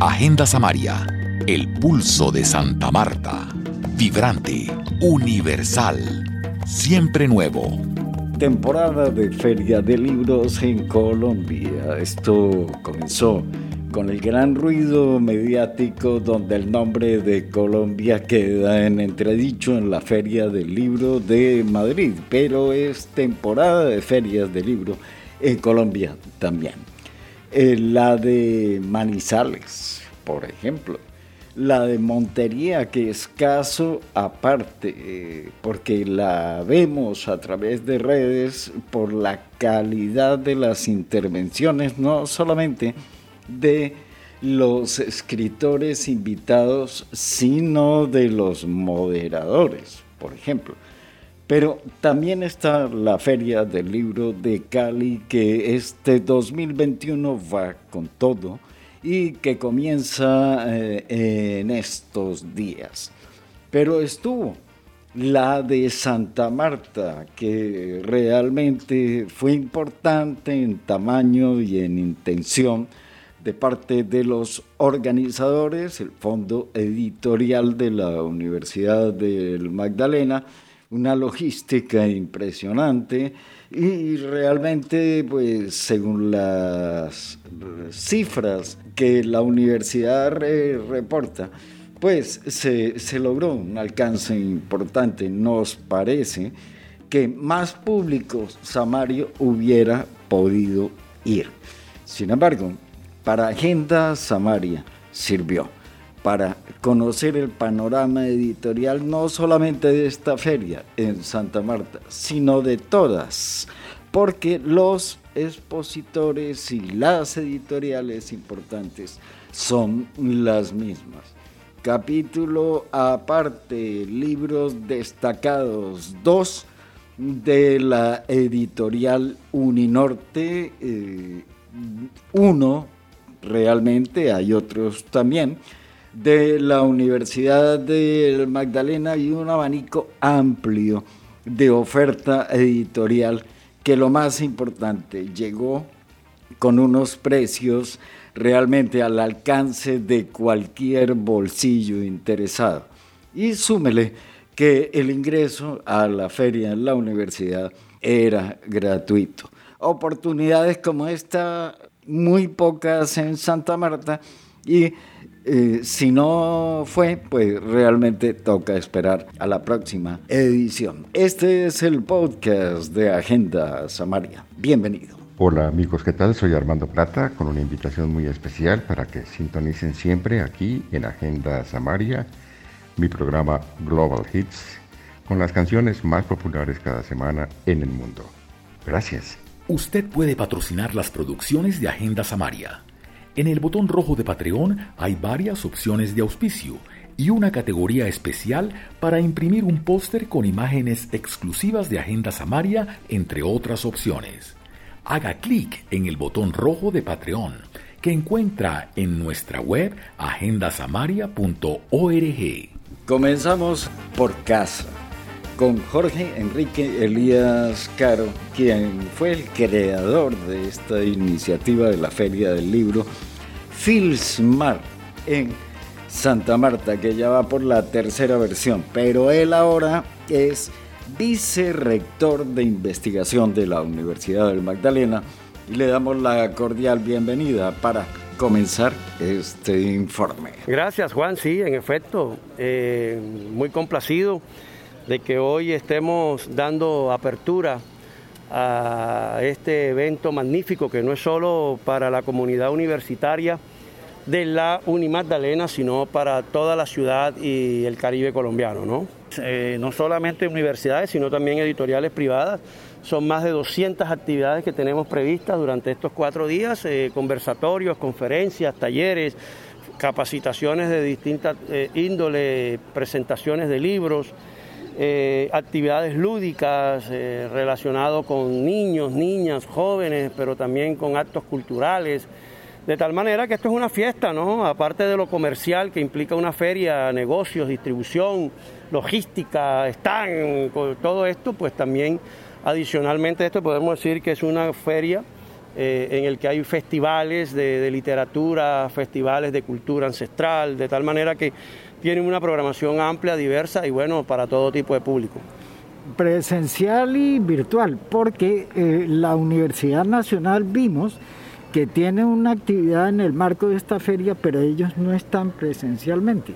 Agenda Samaria, el pulso de Santa Marta. Vibrante, universal, siempre nuevo. Temporada de Feria de Libros en Colombia. Esto comenzó con el gran ruido mediático donde el nombre de Colombia queda en entredicho en la Feria del Libro de Madrid, pero es temporada de ferias de libro en Colombia también. Eh, la de Manizales, por ejemplo. La de Montería, que es caso aparte, eh, porque la vemos a través de redes por la calidad de las intervenciones, no solamente de los escritores invitados, sino de los moderadores, por ejemplo. Pero también está la Feria del Libro de Cali, que este 2021 va con todo y que comienza eh, en estos días. Pero estuvo la de Santa Marta, que realmente fue importante en tamaño y en intención de parte de los organizadores, el Fondo Editorial de la Universidad del Magdalena, una logística impresionante y realmente, pues según las cifras que la universidad reporta, pues se, se logró un alcance importante. Nos parece que más público Samario hubiera podido ir. Sin embargo, para Agenda Samaria sirvió para conocer el panorama editorial no solamente de esta feria en Santa Marta, sino de todas, porque los expositores y las editoriales importantes son las mismas. Capítulo aparte, libros destacados, dos de la editorial Uninorte, eh, uno realmente, hay otros también, de la Universidad del Magdalena y un abanico amplio de oferta editorial que lo más importante llegó con unos precios realmente al alcance de cualquier bolsillo interesado. Y súmele que el ingreso a la feria en la universidad era gratuito. Oportunidades como esta, muy pocas en Santa Marta y eh, si no fue, pues realmente toca esperar a la próxima edición. Este es el podcast de Agenda Samaria. Bienvenido. Hola amigos, ¿qué tal? Soy Armando Plata con una invitación muy especial para que sintonicen siempre aquí en Agenda Samaria, mi programa Global Hits, con las canciones más populares cada semana en el mundo. Gracias. Usted puede patrocinar las producciones de Agenda Samaria en el botón rojo de Patreon hay varias opciones de auspicio y una categoría especial para imprimir un póster con imágenes exclusivas de Agenda Samaria, entre otras opciones. Haga clic en el botón rojo de Patreon que encuentra en nuestra web agendasamaria.org. Comenzamos por casa con Jorge Enrique Elías Caro, quien fue el creador de esta iniciativa de la Feria del Libro Filsmar en Santa Marta, que ya va por la tercera versión, pero él ahora es vicerrector de investigación de la Universidad del Magdalena. Y le damos la cordial bienvenida para comenzar este informe. Gracias Juan, sí, en efecto, eh, muy complacido de que hoy estemos dando apertura a este evento magnífico que no es solo para la comunidad universitaria de la Unimagdalena, sino para toda la ciudad y el Caribe colombiano. ¿no? Eh, no solamente universidades, sino también editoriales privadas. Son más de 200 actividades que tenemos previstas durante estos cuatro días, eh, conversatorios, conferencias, talleres, capacitaciones de distintas eh, índole, presentaciones de libros. Eh, actividades lúdicas relacionadas con niños, niñas, jóvenes, pero también con actos culturales. De tal manera que esto es una fiesta, ¿no? Aparte de lo comercial que implica una feria, negocios, distribución, logística, están, todo esto, pues también adicionalmente esto podemos decir que es una feria eh, en el que hay festivales de, literatura, festivales de cultura ancestral, de tal manera que tienen una programación amplia, diversa y bueno, para todo tipo de público. Presencial y virtual, porque eh, la Universidad Nacional vimos que tiene una actividad en el marco de esta feria, pero ellos no están presencialmente.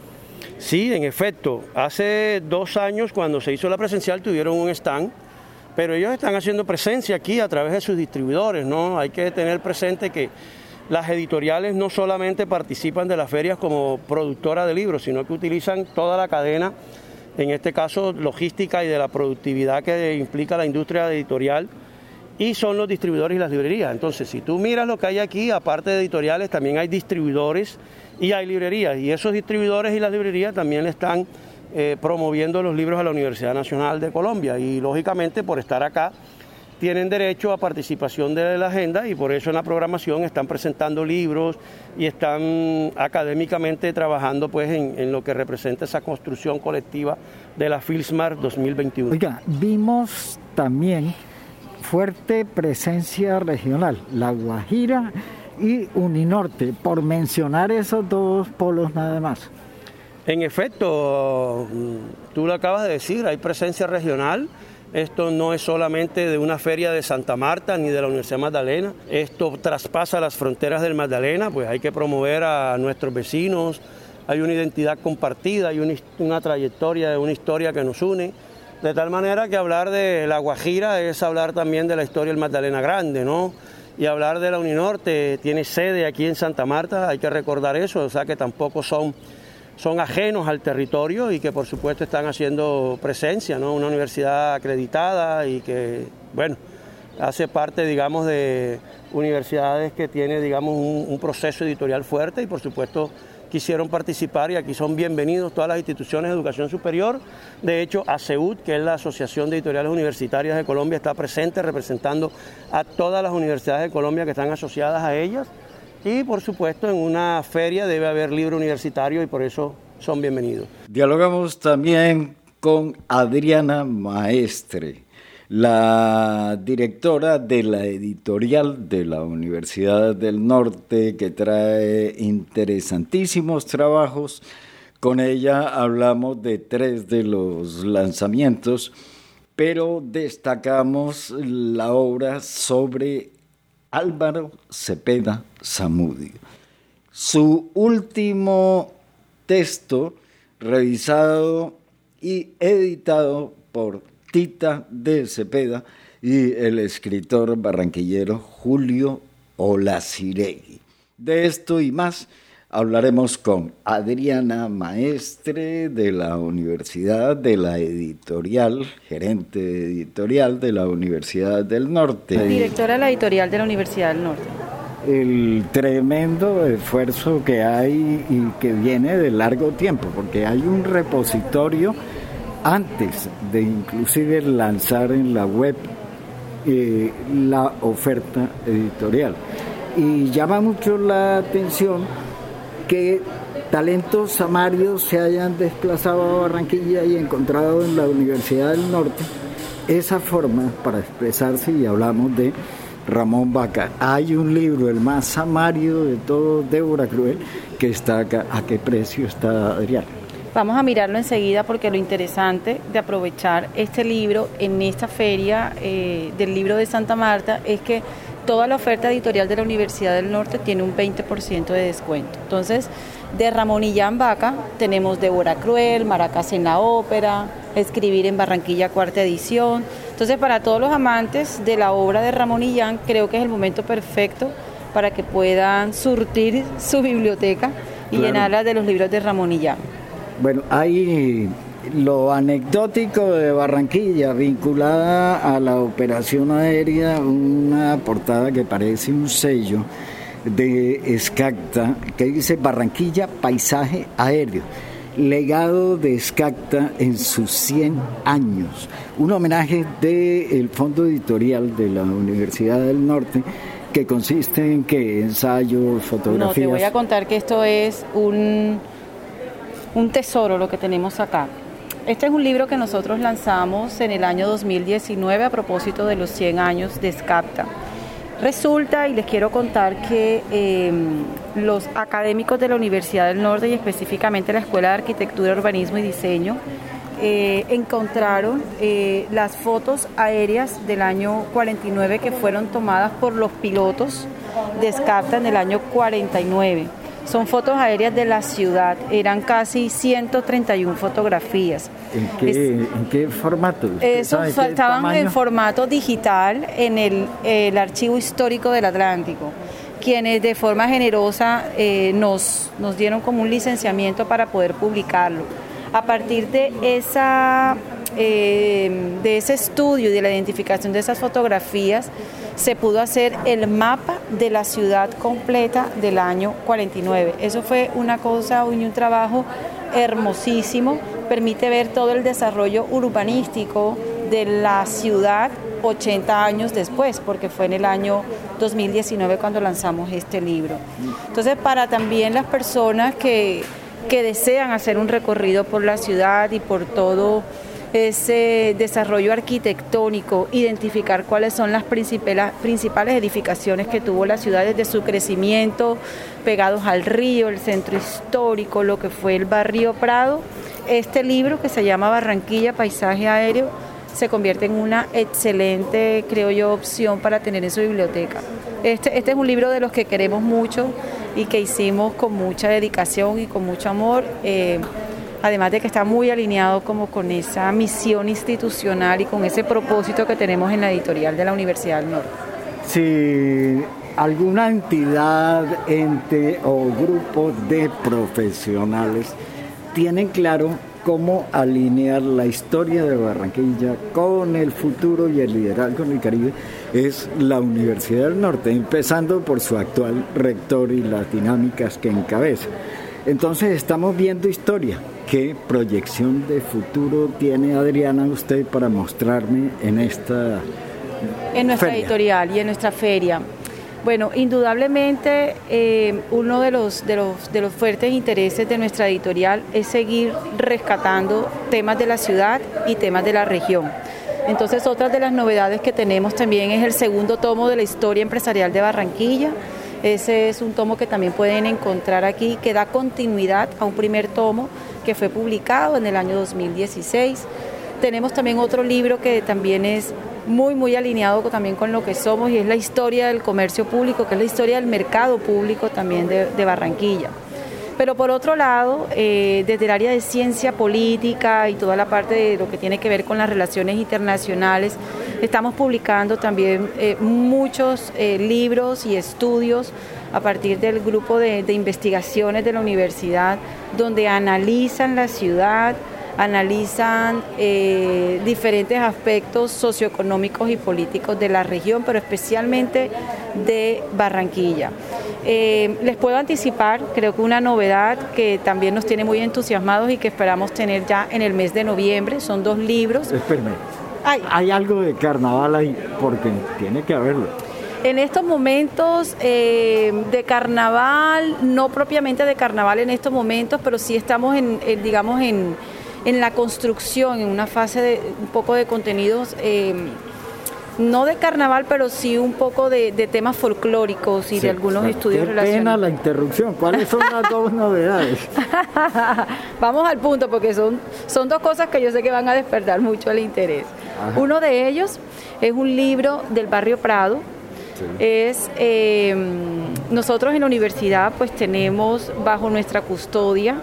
Sí, en efecto. Hace dos años, cuando se hizo la presencial, tuvieron un stand, pero ellos están haciendo presencia aquí a través de sus distribuidores, ¿no? Hay que tener presente que las editoriales no solamente participan de las ferias como productora de libros, sino que utilizan toda la cadena, en este caso logística y de la productividad que implica la industria editorial, y son los distribuidores y las librerías. Entonces, si tú miras lo que hay aquí, aparte de editoriales, también hay distribuidores y hay librerías. Y esos distribuidores y las librerías también están eh, promoviendo los libros a la Universidad Nacional de Colombia. Y lógicamente, por estar acá, tienen derecho a participación de la agenda y por eso en la programación están presentando libros y están académicamente trabajando pues en, en lo que representa esa construcción colectiva de la Filsmar 2021. Oiga, vimos también fuerte presencia regional, La Guajira y Uninorte, por mencionar esos dos polos nada más. En efecto, tú lo acabas de decir, hay presencia regional. Esto no es solamente de una feria de Santa Marta ni de la Universidad Magdalena, esto traspasa las fronteras del Magdalena, pues hay que promover a nuestros vecinos, hay una identidad compartida, hay una, una trayectoria, una historia que nos une. De tal manera que hablar de La Guajira es hablar también de la historia del Magdalena Grande, ¿no? Y hablar de la Uninorte, tiene sede aquí en Santa Marta, hay que recordar eso, o sea que tampoco son, son ajenos al territorio y que por supuesto están haciendo presencia, ¿no? Una universidad acreditada y que, bueno, hace parte, digamos, de universidades que tiene, digamos, un, un proceso editorial fuerte y por supuesto quisieron participar y aquí son bienvenidos todas las instituciones de educación superior. De hecho, ACEUD, que es la Asociación de Editoriales Universitarias de Colombia, está presente representando a todas las universidades de Colombia que están asociadas a ellas. Y por supuesto, en una feria debe haber libro universitario y por eso son bienvenidos. Dialogamos también con Adriana Maestre la directora de la editorial de la Universidad del Norte, que trae interesantísimos trabajos. Con ella hablamos de tres de los lanzamientos, pero destacamos la obra sobre Álvaro Cepeda Zamudio. Su último texto, revisado y editado por Tita de Cepeda y el escritor barranquillero Julio Olaciregui. De esto y más hablaremos con Adriana Maestre de la Universidad de la Editorial, gerente editorial de la Universidad del Norte. Directora de la editorial de la Universidad del Norte. El tremendo esfuerzo que hay y que viene de largo tiempo, porque hay un repositorio antes de inclusive lanzar en la web eh, la oferta editorial. Y llama mucho la atención que talentos samarios se hayan desplazado a Barranquilla y encontrado en la Universidad del Norte esa forma para expresarse y hablamos de Ramón Vaca. Hay un libro, el más samario de todos, Débora Cruel, que está acá. ¿A qué precio está Adrián? Vamos a mirarlo enseguida porque lo interesante de aprovechar este libro en esta feria eh, del libro de Santa Marta es que toda la oferta editorial de la Universidad del Norte tiene un 20% de descuento. Entonces, de Ramón Illán Vaca tenemos Débora Cruel, Maracas en la Ópera, Escribir en Barranquilla cuarta edición. Entonces, para todos los amantes de la obra de Ramón Illán, creo que es el momento perfecto para que puedan surtir su biblioteca y llenarla de los libros de Ramón Illán. Bueno, hay lo anecdótico de Barranquilla vinculada a la operación aérea, una portada que parece un sello de Escacta que dice Barranquilla Paisaje Aéreo. Legado de Escacta en sus 100 años. Un homenaje del Fondo Editorial de la Universidad del Norte que consiste en que ensayos, fotografías. No, te voy a contar que esto es un un tesoro lo que tenemos acá. Este es un libro que nosotros lanzamos en el año 2019 a propósito de los 100 años de SCAPTA. Resulta, y les quiero contar que em, los académicos de la Universidad del Norte y específicamente la Escuela de Arquitectura, Urbanismo y Diseño eh, encontraron eh, las fotos aéreas del año 49 que fueron tomadas por los pilotos de SCAPTA en el año 49. Son fotos aéreas de la ciudad, eran casi 131 fotografías. ¿En qué, formato? Eso estaban en formato digital en el, archivo histórico del Atlántico quienes de forma generosa eh, nos, nos dieron como un licenciamiento para poder publicarlo. A partir de esa eh, de ese estudio y de la identificación de esas fotografías, se pudo hacer el mapa de la ciudad completa del año 49. Eso fue una cosa un trabajo hermosísimo, permite ver todo el desarrollo urbanístico de la ciudad 80 años después, porque fue en el año 2019 cuando lanzamos este libro. Entonces, para también las personas que, que desean hacer un recorrido por la ciudad y por todo ese desarrollo arquitectónico, identificar cuáles son las principales edificaciones que tuvo la ciudad desde su crecimiento, pegados al río, el centro histórico, lo que fue el barrio Prado. Este libro que se llama Barranquilla, Paisaje Aéreo, se convierte en una excelente, creo yo, opción para tener en su biblioteca. Este, este es un libro de los que queremos mucho y que hicimos con mucha dedicación y con mucho amor. Eh, además de que está muy alineado como con esa misión institucional y con ese propósito que tenemos en la editorial de la Universidad del Norte. Si alguna entidad, ente o grupo de profesionales tienen claro cómo alinear la historia de Barranquilla con el futuro y el liderazgo en el Caribe es la Universidad del Norte, empezando por su actual rector y las dinámicas que encabeza. Entonces estamos viendo historia. ¿Qué proyección de futuro tiene Adriana usted para mostrarme en esta en nuestra editorial y en nuestra feria? Bueno, indudablemente eh, uno de los, de, los, de los fuertes intereses de nuestra editorial es seguir rescatando temas de la ciudad y temas de la región. Entonces, otra de las novedades que tenemos también es el segundo tomo de la historia empresarial de Barranquilla ese es un tomo que también pueden encontrar aquí, que da continuidad a un primer tomo que fue publicado en el año 2016. Tenemos también otro libro que también es muy, muy alineado también con lo que somos y es la historia del comercio público, que es la historia del mercado público también de Barranquilla. Pero por otro lado, eh, desde el área de ciencia política y toda la parte de lo que tiene que ver con las relaciones internacionales, estamos publicando también eh, muchos eh, libros y estudios a partir del grupo de investigaciones de la universidad, donde analizan la ciudad, analizan eh, diferentes aspectos socioeconómicos y políticos de la región, pero especialmente de Barranquilla. Les puedo anticipar, creo que una novedad que también nos tiene muy entusiasmados y que esperamos tener ya en el mes de noviembre, son dos libros. Espérame, hay algo de carnaval ahí, porque tiene que haberlo. En estos momentos eh, de carnaval, no propiamente de carnaval en estos momentos, pero sí estamos en digamos, en, en la construcción, en una fase de un poco de contenidos, eh, no de carnaval, pero sí un poco de, temas folclóricos y de algunos estudios qué pena la interrupción. ¿Cuáles son las dos novedades? Vamos al punto, porque son, son dos cosas que yo sé que van a despertar mucho el interés. Uno de ellos es un libro del barrio Prado, es eh, nosotros en la universidad pues tenemos bajo nuestra custodia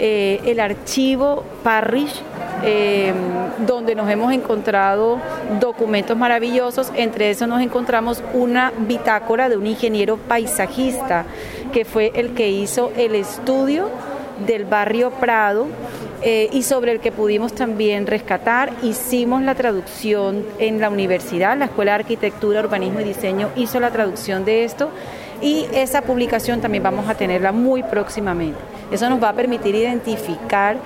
eh, el archivo Parrish, eh, donde nos hemos encontrado documentos maravillosos. Entre esos nos encontramos una bitácora de un ingeniero paisajista, que fue el que hizo el estudio del barrio Prado eh, y sobre el que pudimos también rescatar. Hicimos la traducción en la universidad, la Escuela de Arquitectura, Urbanismo y Diseño hizo la traducción de esto y esa publicación también vamos a tenerla muy próximamente. Eso nos va a permitir identificar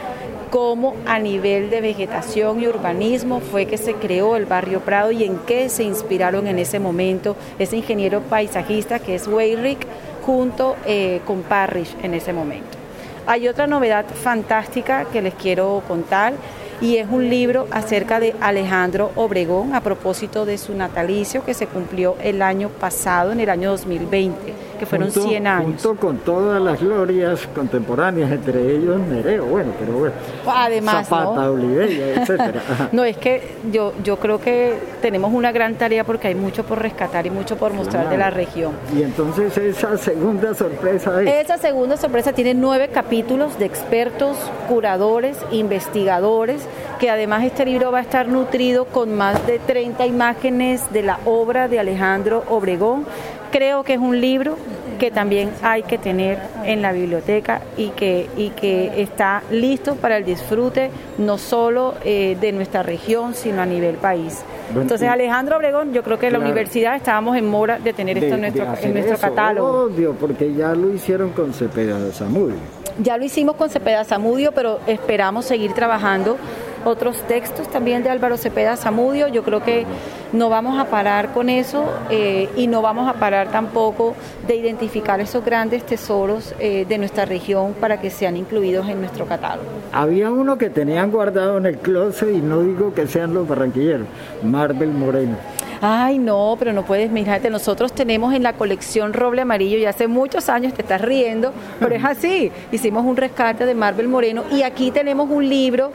cómo a nivel de vegetación y urbanismo fue que se creó el barrio Prado y en qué se inspiraron en ese momento ese ingeniero paisajista que es Weyrich junto eh, con Parrish en ese momento. Hay otra novedad fantástica que les quiero contar y es un libro acerca de Alejandro Obregón a propósito de su natalicio que se cumplió el año pasado, en el año 2020, que fueron 100 años. Junto con todas las glorias contemporáneas, entre ellos Nereo, bueno, pero bueno. Además, Zapata, ¿no? Oliveira, etcétera. no, es que yo, yo creo que tenemos una gran tarea porque hay mucho por rescatar y mucho por mostrar de la región. Y entonces esa segunda sorpresa es... Esa segunda sorpresa tiene nueve capítulos de expertos, curadores, investigadores, que además este libro va a estar nutrido con más de 30 imágenes de la obra de Alejandro Obregón. Creo que es un libro que también hay que tener en la biblioteca y que, y que está listo para el disfrute no solo eh, de nuestra región, sino a nivel país. Entonces, Alejandro Obregón, yo creo que en la universidad estábamos en mora de tener esto en nuestro, en nuestro catálogo. Obvio, porque ya lo hicieron con Cepeda de Zamudio. Ya lo hicimos con Cepeda Zamudio, pero esperamos seguir trabajando otros textos también de Álvaro Cepeda Zamudio. Yo creo que no vamos a parar con eso eh, y no vamos a parar tampoco de identificar esos grandes tesoros eh, de nuestra región para que sean incluidos en nuestro catálogo. Había uno que tenían guardado en el closet y no digo que sean los barranquilleros, Marvel Moreno. Ay, no, pero no puedes, mirarte, nosotros tenemos en la colección Roble Amarillo y hace muchos años, te estás riendo, pero es así. Hicimos un rescate de Marvel Moreno y aquí tenemos un libro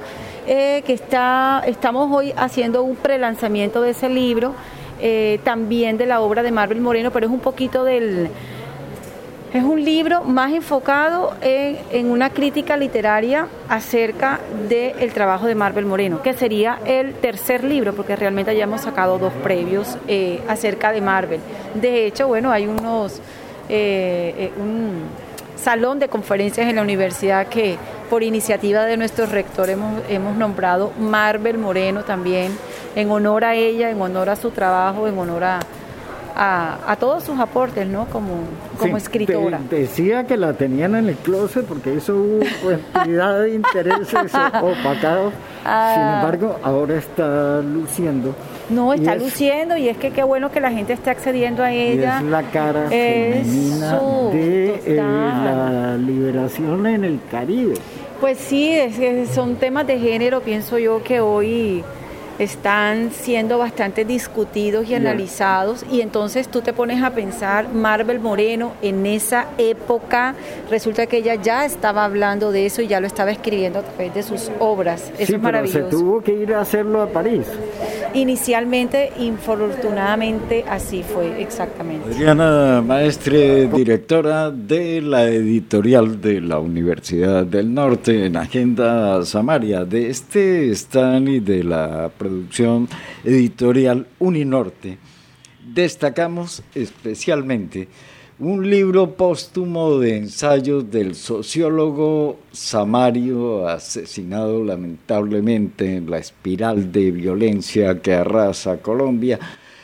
eh, que está, estamos hoy haciendo un prelanzamiento de ese libro, eh, también de la obra de Marvel Moreno, pero es un poquito del es un libro más enfocado en, una crítica literaria acerca del trabajo de Marvel Moreno, que sería el tercer libro, porque realmente ya hemos sacado dos previos eh, acerca de Marvel. De hecho, bueno, hay unos eh, eh, un salón de conferencias en la universidad que por iniciativa de nuestro rector hemos, hemos nombrado Marvel Moreno también, en honor a ella, en honor a su trabajo, en honor a, a, todos sus aportes, ¿no? Como, como escritora. decía que la tenían en el closet porque eso hubo cantidad de intereses opacados. Ah. Sin embargo, ahora está luciendo. No, está luciendo y es que qué bueno que la gente esté accediendo a ella. es la cara femenina de eh, la liberación en el Caribe. Pues sí, es, son temas de género, pienso yo que hoy están siendo bastante discutidos y analizados y entonces tú te pones a pensar Marvel Moreno en esa época resulta que ella ya estaba hablando de eso y ya lo estaba escribiendo a través de sus obras. Eso es maravilloso se tuvo que ir a hacerlo a París inicialmente infortunadamente así fue exactamente. Adriana Maestre directora de la editorial de la Universidad del Norte en Agenda Samaria de este stand y de la producción editorial Uninorte, destacamos especialmente un libro póstumo de ensayos del sociólogo Samario, asesinado lamentablemente en la espiral de violencia que arrasa Colombia,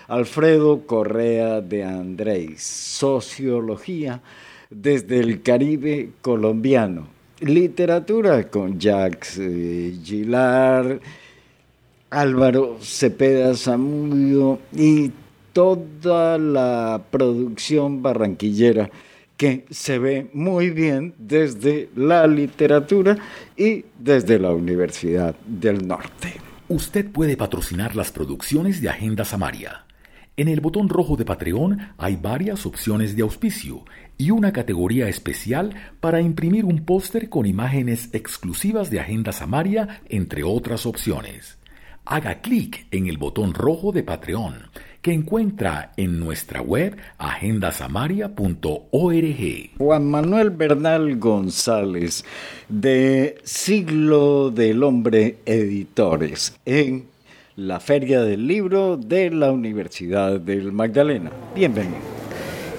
Alfredo Correa de Andrés, Sociología desde el Caribe colombiano, literatura con Jacques eh, Gillard, Álvaro Cepeda Zamudio y toda la producción barranquillera que se ve muy bien desde la literatura y desde la Universidad del Norte. Usted puede patrocinar las producciones de Agenda Samaria. En el botón rojo de Patreon hay varias opciones de auspicio y una categoría especial para imprimir un póster con imágenes exclusivas de Agenda Samaria, entre otras opciones haga clic en el botón rojo de Patreon que encuentra en nuestra web agendasamaria.org. Juan Manuel Bernal González de Siglo del Hombre Editores en la Feria del Libro de la Universidad del Magdalena. Bienvenido.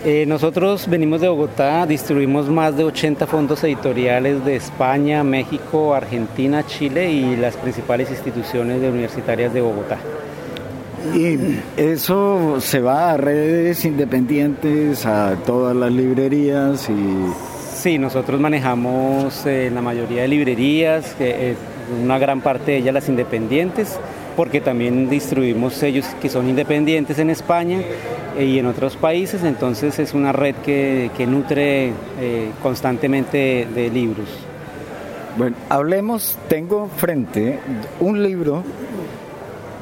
Eh, nosotros venimos de Bogotá, distribuimos más de 80 fondos editoriales de España, México, Argentina, Chile y las principales instituciones universitarias de Bogotá. Y eso se va a redes independientes, a todas las librerías y... Sí, nosotros manejamos eh, la mayoría de librerías, eh, una gran parte de ellas las independientes, porque también distribuimos sellos que son independientes en España eh, y en otros países, entonces es una red que, nutre eh, constantemente de, libros. Bueno, hablemos, tengo frente un libro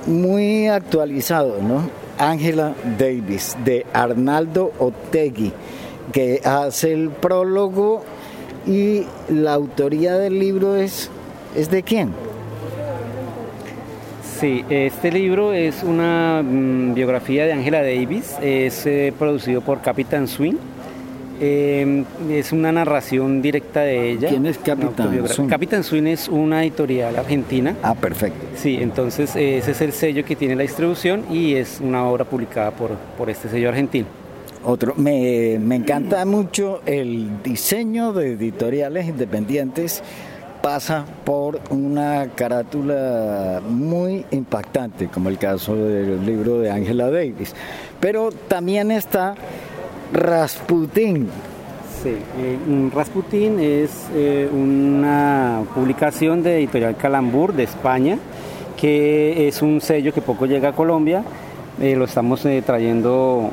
muy actualizado, ¿no? Ángela Davis, de Arnaldo Otegui, que hace el prólogo y la autoría del libro es, ¿es de quién? Sí, este libro es una mm, biografía de Angela Davis, es eh, producido por Captain Swing. Eh, es una narración directa de ella. ¿Quién es Capitán Swing? Capitán Swing es una editorial argentina. Ah, perfecto. Sí, entonces ese es el sello que tiene la distribución y es una obra publicada por, por este sello argentino. Otro, me, me encanta mucho el diseño de editoriales independientes pasa por una carátula muy impactante, como el caso del libro de Angela Davis. Pero también está Rasputin. Sí, eh, Rasputin es eh, una publicación de Editorial Calambur de España, que es un sello que poco llega a Colombia. Eh, lo estamos trayendo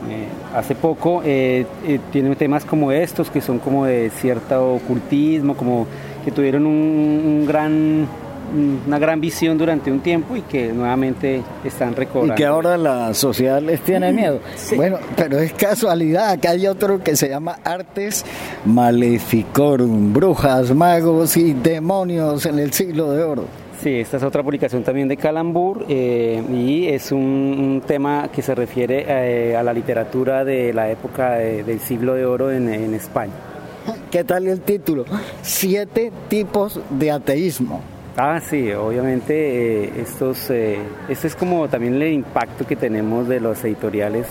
hace poco. tiene temas como estos, que son como de cierto ocultismo, como que tuvieron un, gran una gran visión durante un tiempo y que nuevamente están recobrando. Y que ahora la sociedad les tiene miedo. Bueno, pero es casualidad que hay otro que se llama Artes Maleficorum, brujas, magos y demonios en el siglo de oro. Sí, esta es otra publicación también de Calambur eh, y es un, tema que se refiere eh, a la literatura de la época del siglo de oro en España. ¿Qué tal el título? Siete tipos de ateísmo. Ah, sí, obviamente eh, estos, eh, este es como también el impacto que tenemos de los editoriales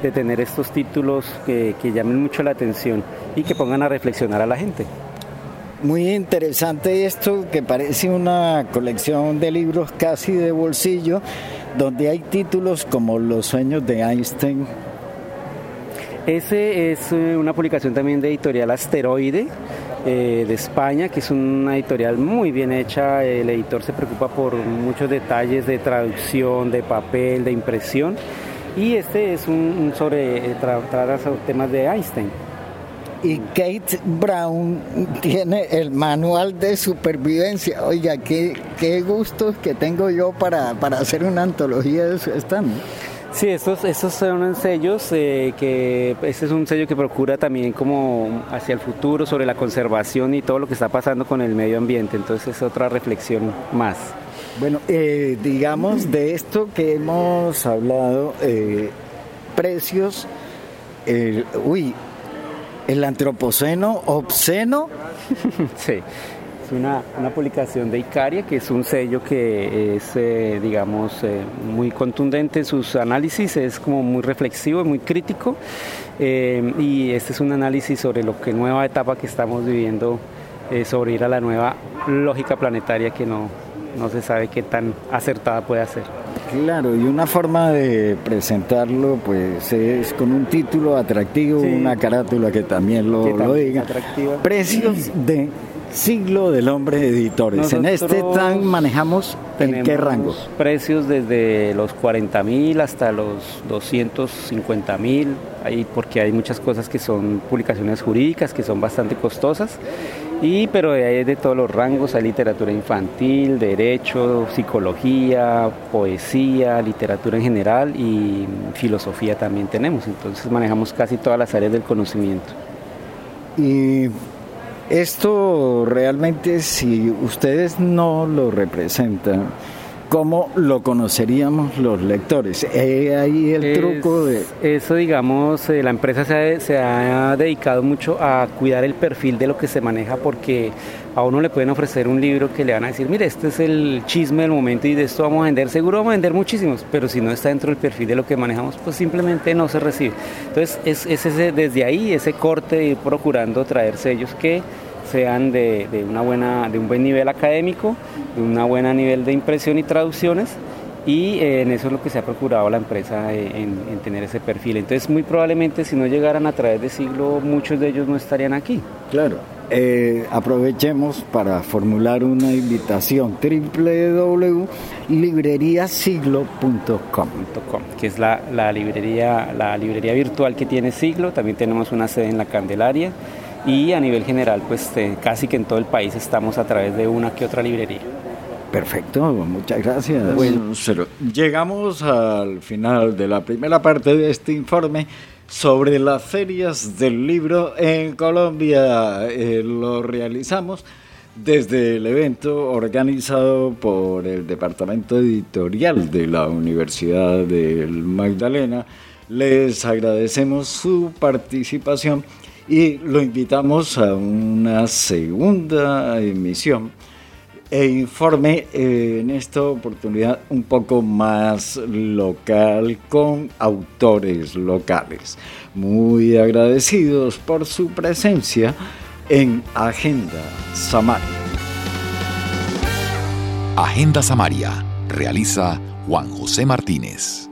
de tener estos títulos que, que llamen mucho la atención y que pongan a reflexionar a la gente. Muy interesante esto que parece una colección de libros casi de bolsillo, donde hay títulos como Los sueños de Einstein, ese es eh, una publicación también de editorial Asteroide eh, de España, que es una editorial muy bien hecha. El editor se preocupa por muchos detalles de traducción, de papel, de impresión. Y este es un, sobre eh, temas de Einstein. Y Kate Brown tiene el manual de supervivencia. Oiga, qué, qué gustos que tengo yo para, para hacer una antología de su stand. Sí, estos, estos son sellos eh, que este es un sello que procura también como hacia el futuro sobre la conservación y todo lo que está pasando con el medio ambiente. Entonces es otra reflexión más. Bueno, eh, digamos de esto que hemos hablado, eh, precios, uy, el antropoceno obsceno. sí una, publicación de Icaria, que es un sello que es, eh, digamos, eh, muy contundente en sus análisis, es como muy reflexivo, muy crítico, eh, y este es un análisis sobre lo que nueva etapa que estamos viviendo, sobre ir a la nueva lógica planetaria que no, no se sabe qué tan acertada puede ser. Claro, y una forma de presentarlo pues es con un título atractivo, una carátula que también lo, lo diga. Precios de siglo del hombre editores. en este tan manejamos en qué rango? Precios desde los 40 mil hasta los 250 mil, porque hay muchas cosas que son publicaciones jurídicas que son bastante costosas. Y pero hay de todos los rangos, hay literatura infantil, derecho, psicología, poesía, literatura en general y filosofía también tenemos. Entonces manejamos casi todas las áreas del conocimiento. Y esto realmente, si ustedes no lo representan, ¿cómo lo conoceríamos los lectores? ahí el truco de... Eso, digamos, eh, la empresa se ha, dedicado mucho a cuidar el perfil de lo que se maneja porque a uno le pueden ofrecer un libro que le van a decir, mire, este es el chisme del momento y de esto vamos a vender, seguro vamos a vender muchísimos, pero si no está dentro del perfil de lo que manejamos, pues simplemente no se recibe. Entonces, es, es ese, desde ahí ese corte de ir procurando traer sellos que sean de, una buena, de un buen nivel académico, de un buen nivel de impresión y traducciones, y eh, en eso es lo que se ha procurado la empresa eh, en, tener ese perfil. Entonces, muy probablemente si no llegaran a través de siglo, muchos de ellos no estarían aquí. Claro. Eh, aprovechemos para formular una invitación. www.libreriasiglo.com que es la, librería la librería virtual que tiene Siglo. También tenemos una sede en la Candelaria. Y a nivel general, pues casi que en todo el país estamos a través de una que otra librería. Perfecto, muchas gracias. Bueno, llegamos al final de la primera parte de este informe sobre las ferias del libro en Colombia. Eh, lo realizamos desde el evento organizado por el Departamento Editorial de la Universidad del Magdalena. Les agradecemos su participación y lo invitamos a una segunda emisión e informe eh, en esta oportunidad un poco más local con autores locales. Muy agradecidos por su presencia en Agenda Samaria. Agenda Samaria realiza Juan José Martínez.